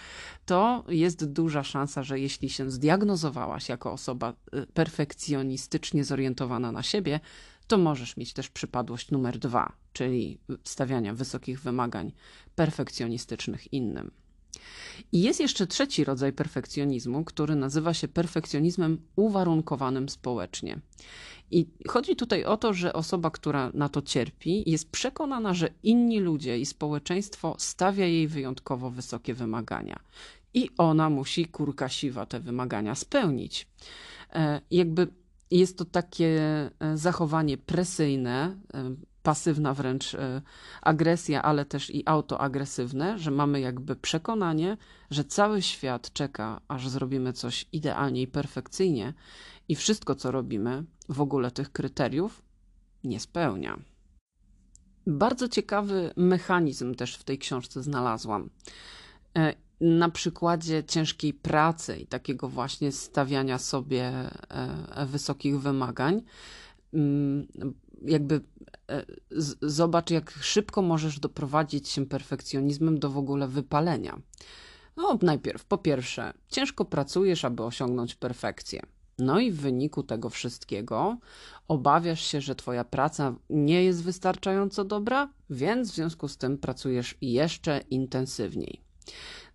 to jest duża szansa, że jeśli się zdiagnozowałaś jako osoba y, perfekcjonistycznie zorientowana na siebie, to możesz mieć też przypadłość numer dwa, czyli stawiania wysokich wymagań perfekcjonistycznych innym. I jest jeszcze trzeci rodzaj perfekcjonizmu, który nazywa się perfekcjonizmem uwarunkowanym społecznie. I chodzi tutaj o to, że osoba, która na to cierpi, jest przekonana, że inni ludzie i społeczeństwo stawia jej wyjątkowo wysokie wymagania. I ona musi kurka siwa te wymagania spełnić. E, jakby jest to takie e, zachowanie presyjne, e, pasywna wręcz e, agresja, ale też i autoagresywne, że mamy jakby przekonanie, że cały świat czeka, aż zrobimy coś idealnie i perfekcyjnie i wszystko, co robimy, w ogóle tych kryteriów nie spełnia. Bardzo ciekawy mechanizm też w tej książce znalazłam. E, na przykładzie ciężkiej pracy i takiego właśnie stawiania sobie e, wysokich wymagań, mm, jakby e, zobacz, jak szybko możesz doprowadzić się perfekcjonizmem do w ogóle wypalenia. No, najpierw, po pierwsze, ciężko pracujesz, aby osiągnąć perfekcję. No i w wyniku tego wszystkiego obawiasz się, że Twoja praca nie jest wystarczająco dobra, więc w związku z tym pracujesz jeszcze intensywniej.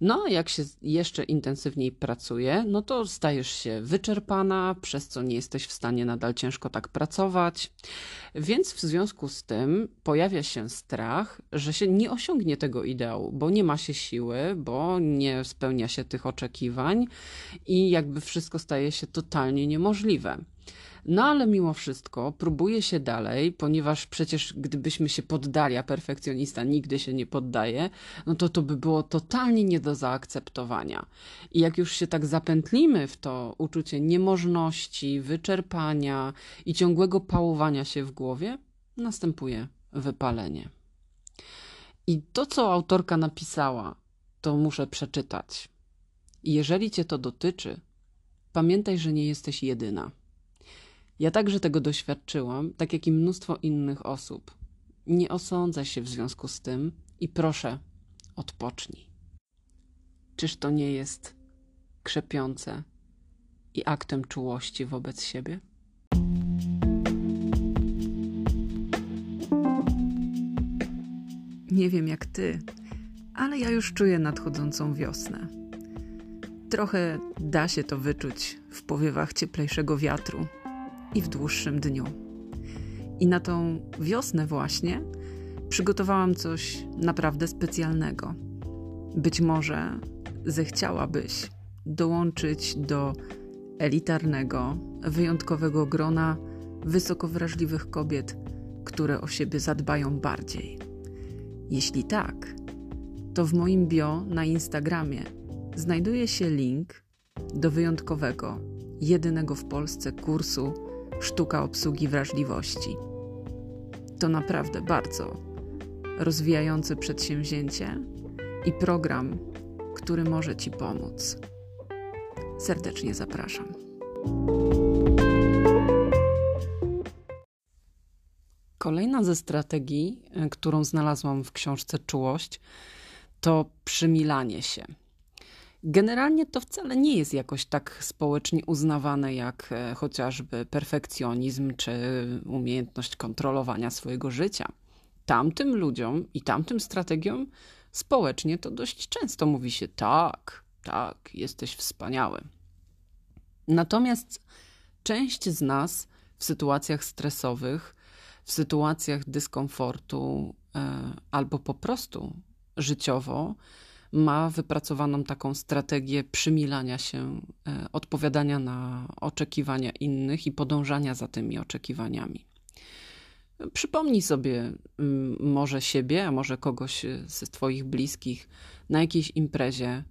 No, jak się jeszcze intensywniej pracuje, no to stajesz się wyczerpana, przez co nie jesteś w stanie nadal ciężko tak pracować. Więc w związku z tym pojawia się strach, że się nie osiągnie tego ideału, bo nie ma się siły, bo nie spełnia się tych oczekiwań i jakby wszystko staje się totalnie niemożliwe. No ale mimo wszystko próbuje się dalej, ponieważ przecież gdybyśmy się poddali, a perfekcjonista nigdy się nie poddaje, no to to by było totalnie nie do zaakceptowania. I jak już się tak zapętlimy w to uczucie niemożności, wyczerpania i ciągłego pałowania się w głowie, następuje wypalenie. I to, co autorka napisała, to muszę przeczytać. Jeżeli cię to dotyczy, pamiętaj, że nie jesteś jedyna. Ja także tego doświadczyłam, tak jak i mnóstwo innych osób. Nie osądzę się w związku z tym i proszę, odpocznij. Czyż to nie jest krzepiące i aktem czułości wobec siebie? Nie wiem jak ty, ale ja już czuję nadchodzącą wiosnę. Trochę da się to wyczuć w powiewach cieplejszego wiatru i w dłuższym dniu. I na tą wiosnę właśnie przygotowałam coś naprawdę specjalnego. Być może zechciałabyś dołączyć do elitarnego, wyjątkowego grona wysoko wrażliwych kobiet, które o siebie zadbają bardziej. Jeśli tak, to w moim bio na Instagramie znajduje się link do wyjątkowego, jedynego w Polsce kursu Sztuka obsługi wrażliwości. To naprawdę bardzo rozwijające przedsięwzięcie i program, który może Ci pomóc. Serdecznie zapraszam. Kolejna ze strategii, e, którą znalazłam w książce Czułość, to przymilanie się. Generalnie to wcale nie jest jakoś tak społecznie uznawane jak e, chociażby perfekcjonizm czy umiejętność kontrolowania swojego życia. Tamtym ludziom i tamtym strategiom społecznie to dość często mówi się tak, tak, jesteś wspaniały. Natomiast część z nas w sytuacjach stresowych, w sytuacjach dyskomfortu e, albo po prostu życiowo, ma wypracowaną taką strategię przymilania się, e, odpowiadania na oczekiwania innych i podążania za tymi oczekiwaniami. Przypomnij sobie mm, może siebie, a może kogoś z Twoich bliskich na jakiejś imprezie,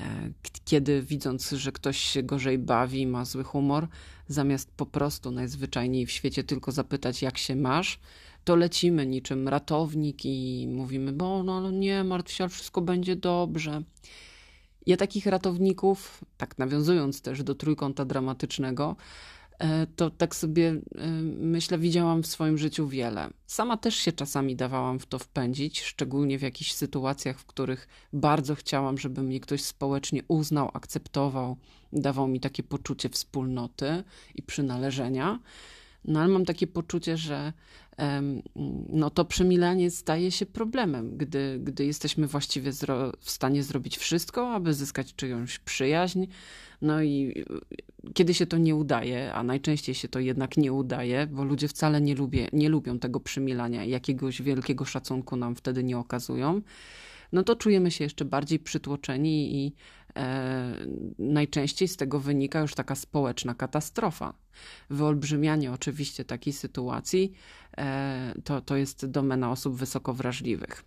e, kiedy widząc, że ktoś się gorzej bawi, ma zły humor, zamiast po prostu najzwyczajniej w świecie tylko zapytać, jak się masz, to lecimy niczym ratownik i mówimy, bo no, no nie martw się, wszystko będzie dobrze. Ja takich ratowników, tak nawiązując też do trójkąta dramatycznego, e, to tak sobie e, myślę, widziałam w swoim życiu wiele. Sama też się czasami dawałam w to wpędzić, szczególnie w jakichś sytuacjach, w których bardzo chciałam, żeby mnie ktoś społecznie uznał, akceptował, dawał mi takie poczucie wspólnoty i przynależenia. No ale mam takie poczucie, że no to przemilanie staje się problemem, gdy, gdy jesteśmy właściwie w stanie zrobić wszystko, aby zyskać czyjąś przyjaźń. No i kiedy się to nie udaje, a najczęściej się to jednak nie udaje, bo ludzie wcale nie, lubię, nie lubią tego przymilania i jakiegoś wielkiego szacunku nam wtedy nie okazują, no to czujemy się jeszcze bardziej przytłoczeni i najczęściej z tego wynika już taka społeczna katastrofa. Wyolbrzymianie oczywiście takiej sytuacji e, to, to jest domena osób wysoko wrażliwych.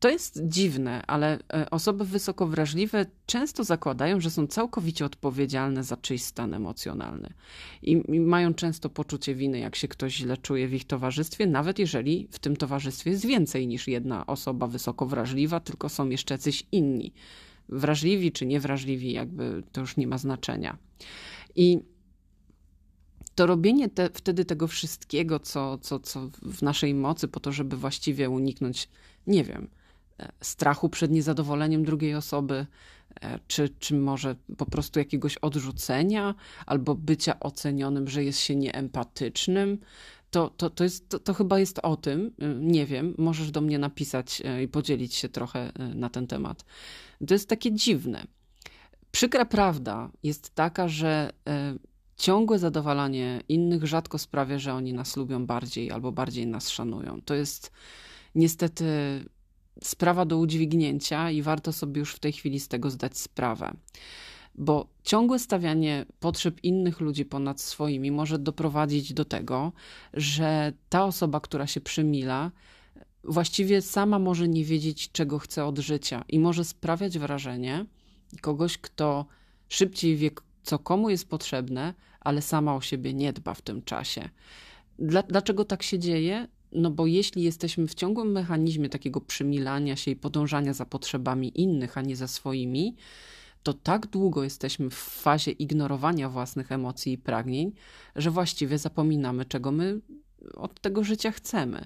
To jest dziwne, ale e, osoby wysoko wrażliwe często zakładają, że są całkowicie odpowiedzialne za czyjś stan emocjonalny. I, mają często poczucie winy, jak się ktoś źle czuje w ich towarzystwie, nawet jeżeli w tym towarzystwie jest więcej niż jedna osoba wysoko wrażliwa, tylko są jeszcze jacyś inni. Wrażliwi czy niewrażliwi, jakby to już nie ma znaczenia. I to robienie te, wtedy tego wszystkiego, co, co, co w naszej mocy, po to, żeby właściwie uniknąć, nie wiem, strachu przed niezadowoleniem drugiej osoby, e, czy, czy może po prostu jakiegoś odrzucenia, albo bycia ocenionym, że jest się nieempatycznym. To, to, to, jest, to, to chyba jest o tym, e, nie wiem, możesz do mnie napisać i podzielić się trochę na ten temat. To jest takie dziwne. Przykra prawda jest taka, że ciągłe zadowalanie innych rzadko sprawia, że oni nas lubią bardziej albo bardziej nas szanują. To jest niestety sprawa do udźwignięcia i warto sobie już w tej chwili z tego zdać sprawę. Bo ciągłe stawianie potrzeb innych ludzi ponad swoimi może doprowadzić do tego, że ta osoba, która się przymila, właściwie sama może nie wiedzieć, czego chce od życia i może sprawiać wrażenie kogoś, kto szybciej wie, co komu jest potrzebne, ale sama o siebie nie dba w tym czasie. Dla, dlaczego tak się dzieje? No bo jeśli jesteśmy w ciągłym mechanizmie takiego przymilania się i podążania za potrzebami innych, a nie za swoimi, to tak długo jesteśmy w fazie ignorowania własnych emocji i pragnień, że właściwie zapominamy, czego my od tego życia chcemy.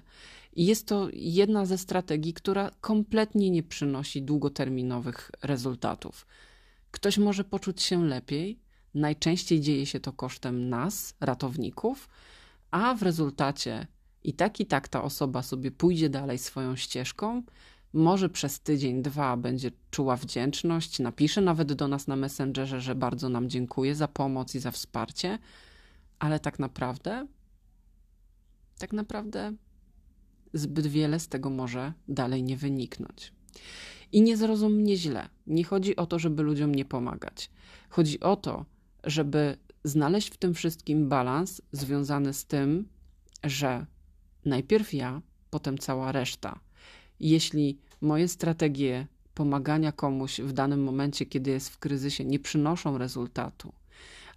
I jest to jedna ze strategii, która kompletnie nie przynosi długoterminowych rezultatów. Ktoś może poczuć się lepiej, Najczęściej dzieje się to kosztem nas, ratowników, a w rezultacie i tak i tak ta osoba sobie pójdzie dalej swoją ścieżką, może przez tydzień, dwa będzie czuła wdzięczność, napisze nawet do nas na Messengerze, że bardzo nam dziękuję za pomoc i za wsparcie, ale tak naprawdę, tak naprawdę zbyt wiele z tego może dalej nie wyniknąć. I nie zrozum mnie źle. Nie chodzi o to, żeby ludziom nie pomagać. Chodzi o to, żeby znaleźć w tym wszystkim balans związany z tym, że najpierw ja, potem cała reszta. Jeśli moje strategie pomagania komuś w danym momencie, kiedy jest w kryzysie, nie przynoszą rezultatu,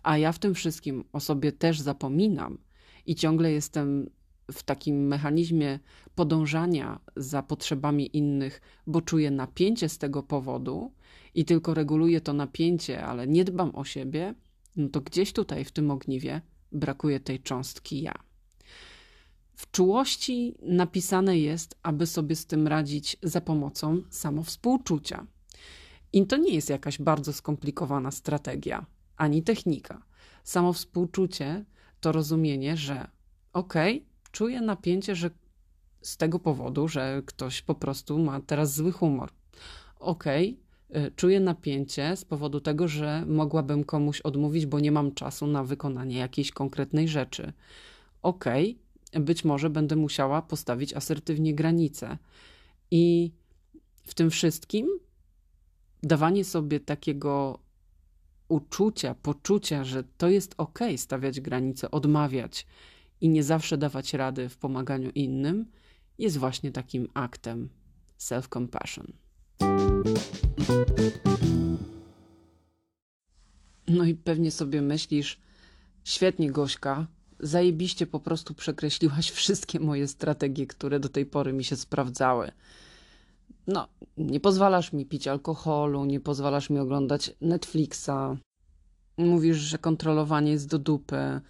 a ja w tym wszystkim o sobie też zapominam i ciągle jestem w takim mechanizmie podążania za potrzebami innych, bo czuję napięcie z tego powodu i tylko reguluję to napięcie, ale nie dbam o siebie, no to gdzieś tutaj w tym ogniwie brakuje tej cząstki ja. W czułości napisane jest, aby sobie z tym radzić za pomocą samowspółczucia. I to nie jest jakaś bardzo skomplikowana strategia, ani technika. Samowspółczucie to rozumienie, że okej, okay, czuję napięcie, że z tego powodu, że ktoś po prostu ma teraz zły humor. Okej, okay, czuję napięcie z powodu tego, że mogłabym komuś odmówić, bo nie mam czasu na wykonanie jakiejś konkretnej rzeczy. Okej, okay, być może będę musiała postawić asertywnie granice. I w tym wszystkim dawanie sobie takiego uczucia, poczucia, że to jest ok stawiać granice, odmawiać i nie zawsze dawać rady w pomaganiu innym, jest właśnie takim aktem self-compassion. No i pewnie sobie myślisz, świetnie Gośka, zajebiście po prostu przekreśliłaś wszystkie moje strategie, które do tej pory mi się sprawdzały. No, nie pozwalasz mi pić alkoholu, nie pozwalasz mi oglądać Netflixa. Mówisz, że kontrolowanie jest do dupy.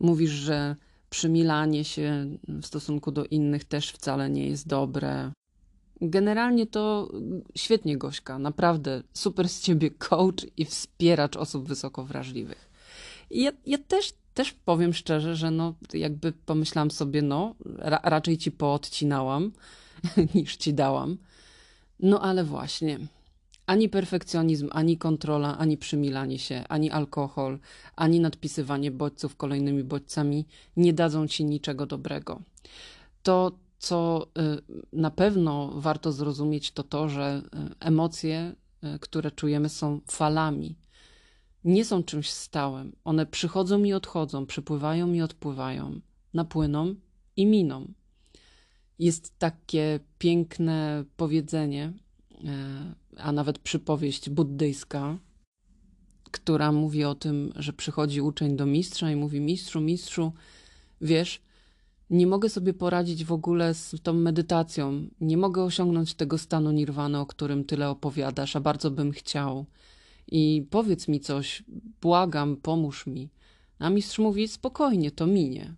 Mówisz, że przymilanie się w stosunku do innych też wcale nie jest dobre. Generalnie to świetnie, Gośka, naprawdę super z ciebie coach i wspieracz osób wysoko wrażliwych. Ja, ja też, też powiem szczerze, że no, jakby pomyślałam sobie, no, ra, raczej ci poodcinałam niż ci dałam. No ale właśnie, ani perfekcjonizm, ani kontrola, ani przymilanie się, ani alkohol, ani nadpisywanie bodźców kolejnymi bodźcami nie dadzą ci niczego dobrego. To co y, na pewno warto zrozumieć, to to, że y, emocje, y, które czujemy, są falami. Nie są czymś stałym. One przychodzą i odchodzą, przypływają i odpływają, napłyną i miną. Jest takie piękne powiedzenie, e, a nawet przypowieść buddyjska, która mówi o tym, że przychodzi uczeń do mistrza i mówi: Mistrzu, mistrzu, wiesz, nie mogę sobie poradzić w ogóle z tą medytacją. Nie mogę osiągnąć tego stanu nirwany, o którym tyle opowiadasz, a bardzo bym chciał. I powiedz mi coś, błagam, pomóż mi. A mistrz mówi: Spokojnie, to minie.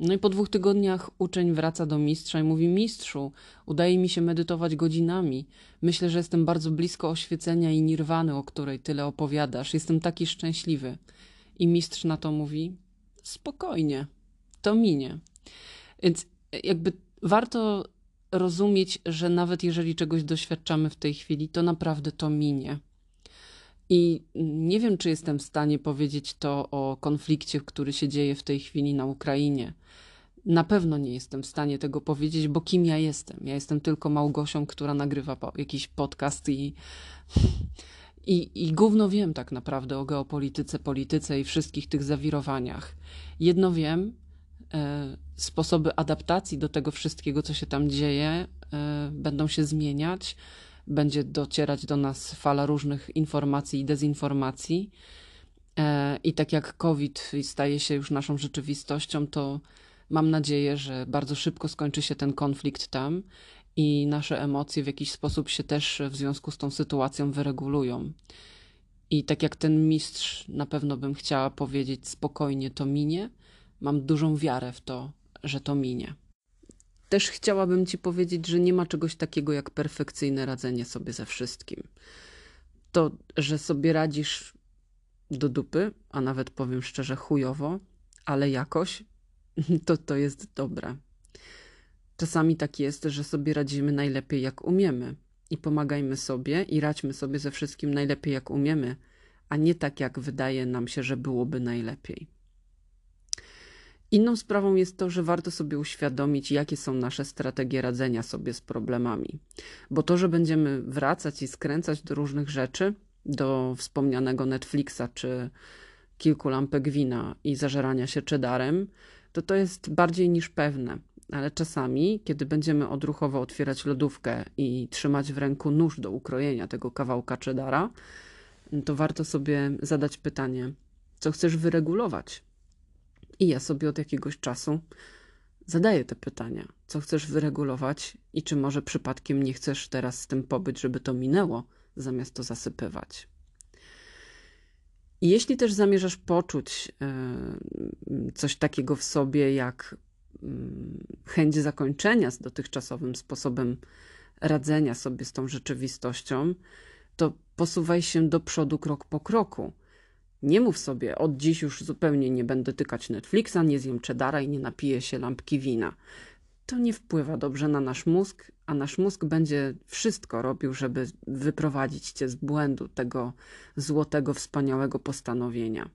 No i po dwóch tygodniach uczeń wraca do mistrza i mówi: Mistrzu, udaje mi się medytować godzinami. Myślę, że jestem bardzo blisko oświecenia i nirwany, o której tyle opowiadasz. Jestem taki szczęśliwy. I mistrz na to mówi: Spokojnie, to minie. Więc jakby warto rozumieć, że nawet jeżeli czegoś doświadczamy w tej chwili, to naprawdę to minie. I nie wiem, czy jestem w stanie powiedzieć to o konflikcie, który się dzieje w tej chwili na Ukrainie. Na pewno nie jestem w stanie tego powiedzieć, bo kim ja jestem? Ja jestem tylko Małgosią, która nagrywa jakiś podcast i, i, i gówno wiem tak naprawdę o geopolityce, polityce i wszystkich tych zawirowaniach. Jedno wiem, e, sposoby adaptacji do tego wszystkiego, co się tam dzieje, e, będą się zmieniać będzie docierać do nas fala różnych informacji i dezinformacji. E, I tak jak COVID staje się już naszą rzeczywistością, to mam nadzieję, że bardzo szybko skończy się ten konflikt tam i nasze emocje w jakiś sposób się też w związku z tą sytuacją wyregulują. I tak jak ten mistrz, na pewno bym chciała powiedzieć spokojnie, to minie. Mam dużą wiarę w to, że to minie. Też chciałabym Ci powiedzieć, że nie ma czegoś takiego jak perfekcyjne radzenie sobie ze wszystkim. To, że sobie radzisz do dupy, a nawet powiem szczerze, chujowo, ale jakoś, to to jest dobre. Czasami tak jest, że sobie radzimy najlepiej jak umiemy i pomagajmy sobie i radźmy sobie ze wszystkim najlepiej jak umiemy, a nie tak jak wydaje nam się, że byłoby najlepiej. Inną sprawą jest to, że warto sobie uświadomić, jakie są nasze strategie radzenia sobie z problemami. Bo to, że będziemy wracać i skręcać do różnych rzeczy, do wspomnianego Netflixa czy kilku lampek wina i zażerania się cheddarem, to to jest bardziej niż pewne. Ale czasami, kiedy będziemy odruchowo otwierać lodówkę i trzymać w ręku nóż do ukrojenia tego kawałka cheddara, to warto sobie zadać pytanie, co chcesz wyregulować i ja sobie od jakiegoś czasu zadaję te pytania. Co chcesz wyregulować i czy może przypadkiem nie chcesz teraz z tym pobyć, żeby to minęło, zamiast to zasypywać. I jeśli też zamierzasz poczuć coś takiego w sobie, jak mm, chęć zakończenia z dotychczasowym sposobem radzenia sobie z tą rzeczywistością, to posuwaj się do przodu krok po kroku nie mów sobie, od dziś już zupełnie nie będę tykać Netflixa, nie zjem cheddara i nie napiję się lampki wina. To nie wpływa dobrze na nasz mózg, a nasz mózg będzie wszystko robił, żeby wyprowadzić cię z błędu tego złotego, wspaniałego postanowienia.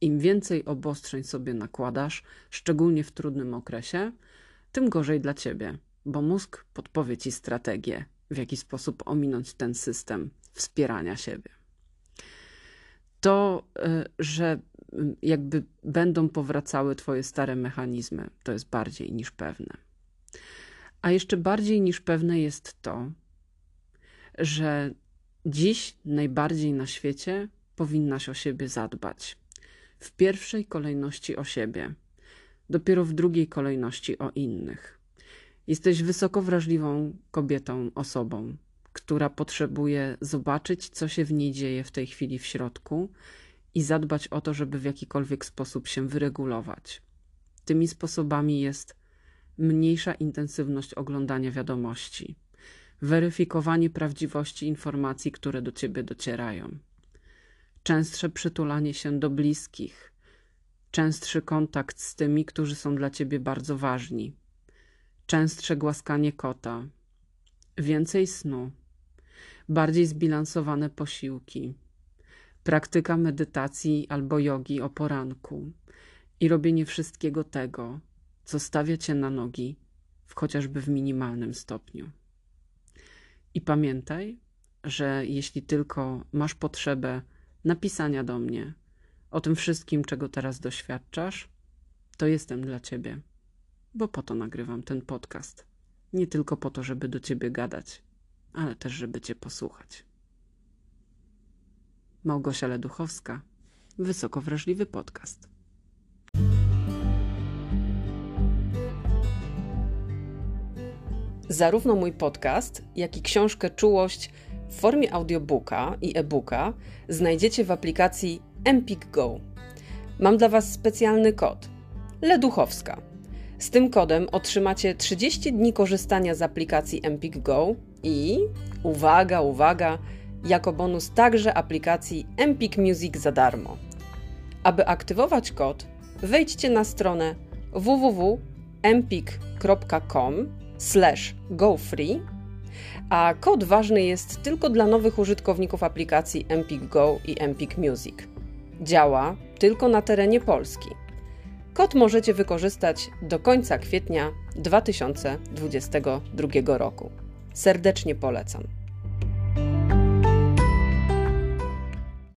Im więcej obostrzeń sobie nakładasz, szczególnie w trudnym okresie, tym gorzej dla ciebie, bo mózg podpowie ci strategię, w jaki sposób ominąć ten system wspierania siebie to, e, że jakby będą powracały Twoje stare mechanizmy, to jest bardziej niż pewne. A jeszcze bardziej niż pewne jest to, że dziś najbardziej na świecie powinnaś o siebie zadbać. W pierwszej kolejności o siebie, dopiero w drugiej kolejności o innych. Jesteś wysoko wrażliwą kobietą, osobą, która potrzebuje zobaczyć, co się w niej dzieje w tej chwili w środku i zadbać o to, żeby w jakikolwiek sposób się wyregulować. Tymi sposobami jest mniejsza intensywność oglądania wiadomości, weryfikowanie prawdziwości informacji, które do ciebie docierają, częstsze przytulanie się do bliskich, częstszy kontakt z tymi, którzy są dla ciebie bardzo ważni, częstsze głaskanie kota, więcej snu, bardziej zbilansowane posiłki, praktyka medytacji albo jogi o poranku i robienie wszystkiego tego, co stawia cię na nogi, w chociażby w minimalnym stopniu. I pamiętaj, że jeśli tylko masz potrzebę napisania do mnie o tym wszystkim, czego teraz doświadczasz, to jestem dla ciebie, bo po to nagrywam ten podcast. Nie tylko po to, żeby do ciebie gadać, ale też, żeby cię posłuchać. Małgosia Leduchowska, Wysoko Wrażliwy Podcast. Zarówno mój podcast, jak i książkę Czułość w formie audiobooka i e-booka znajdziecie w aplikacji Empik Go. Mam dla Was specjalny kod Leduchowska. Z tym kodem otrzymacie 30 dni korzystania z aplikacji Empik Go i uwaga, uwaga, jako bonus także aplikacji Empik Music za darmo. Aby aktywować kod, wejdźcie na stronę www.empik.com gofree, a kod ważny jest tylko dla nowych użytkowników aplikacji Empik Go i Empik Music. Działa tylko na terenie Polski. Kod możecie wykorzystać do końca kwietnia 2022 roku. Serdecznie polecam.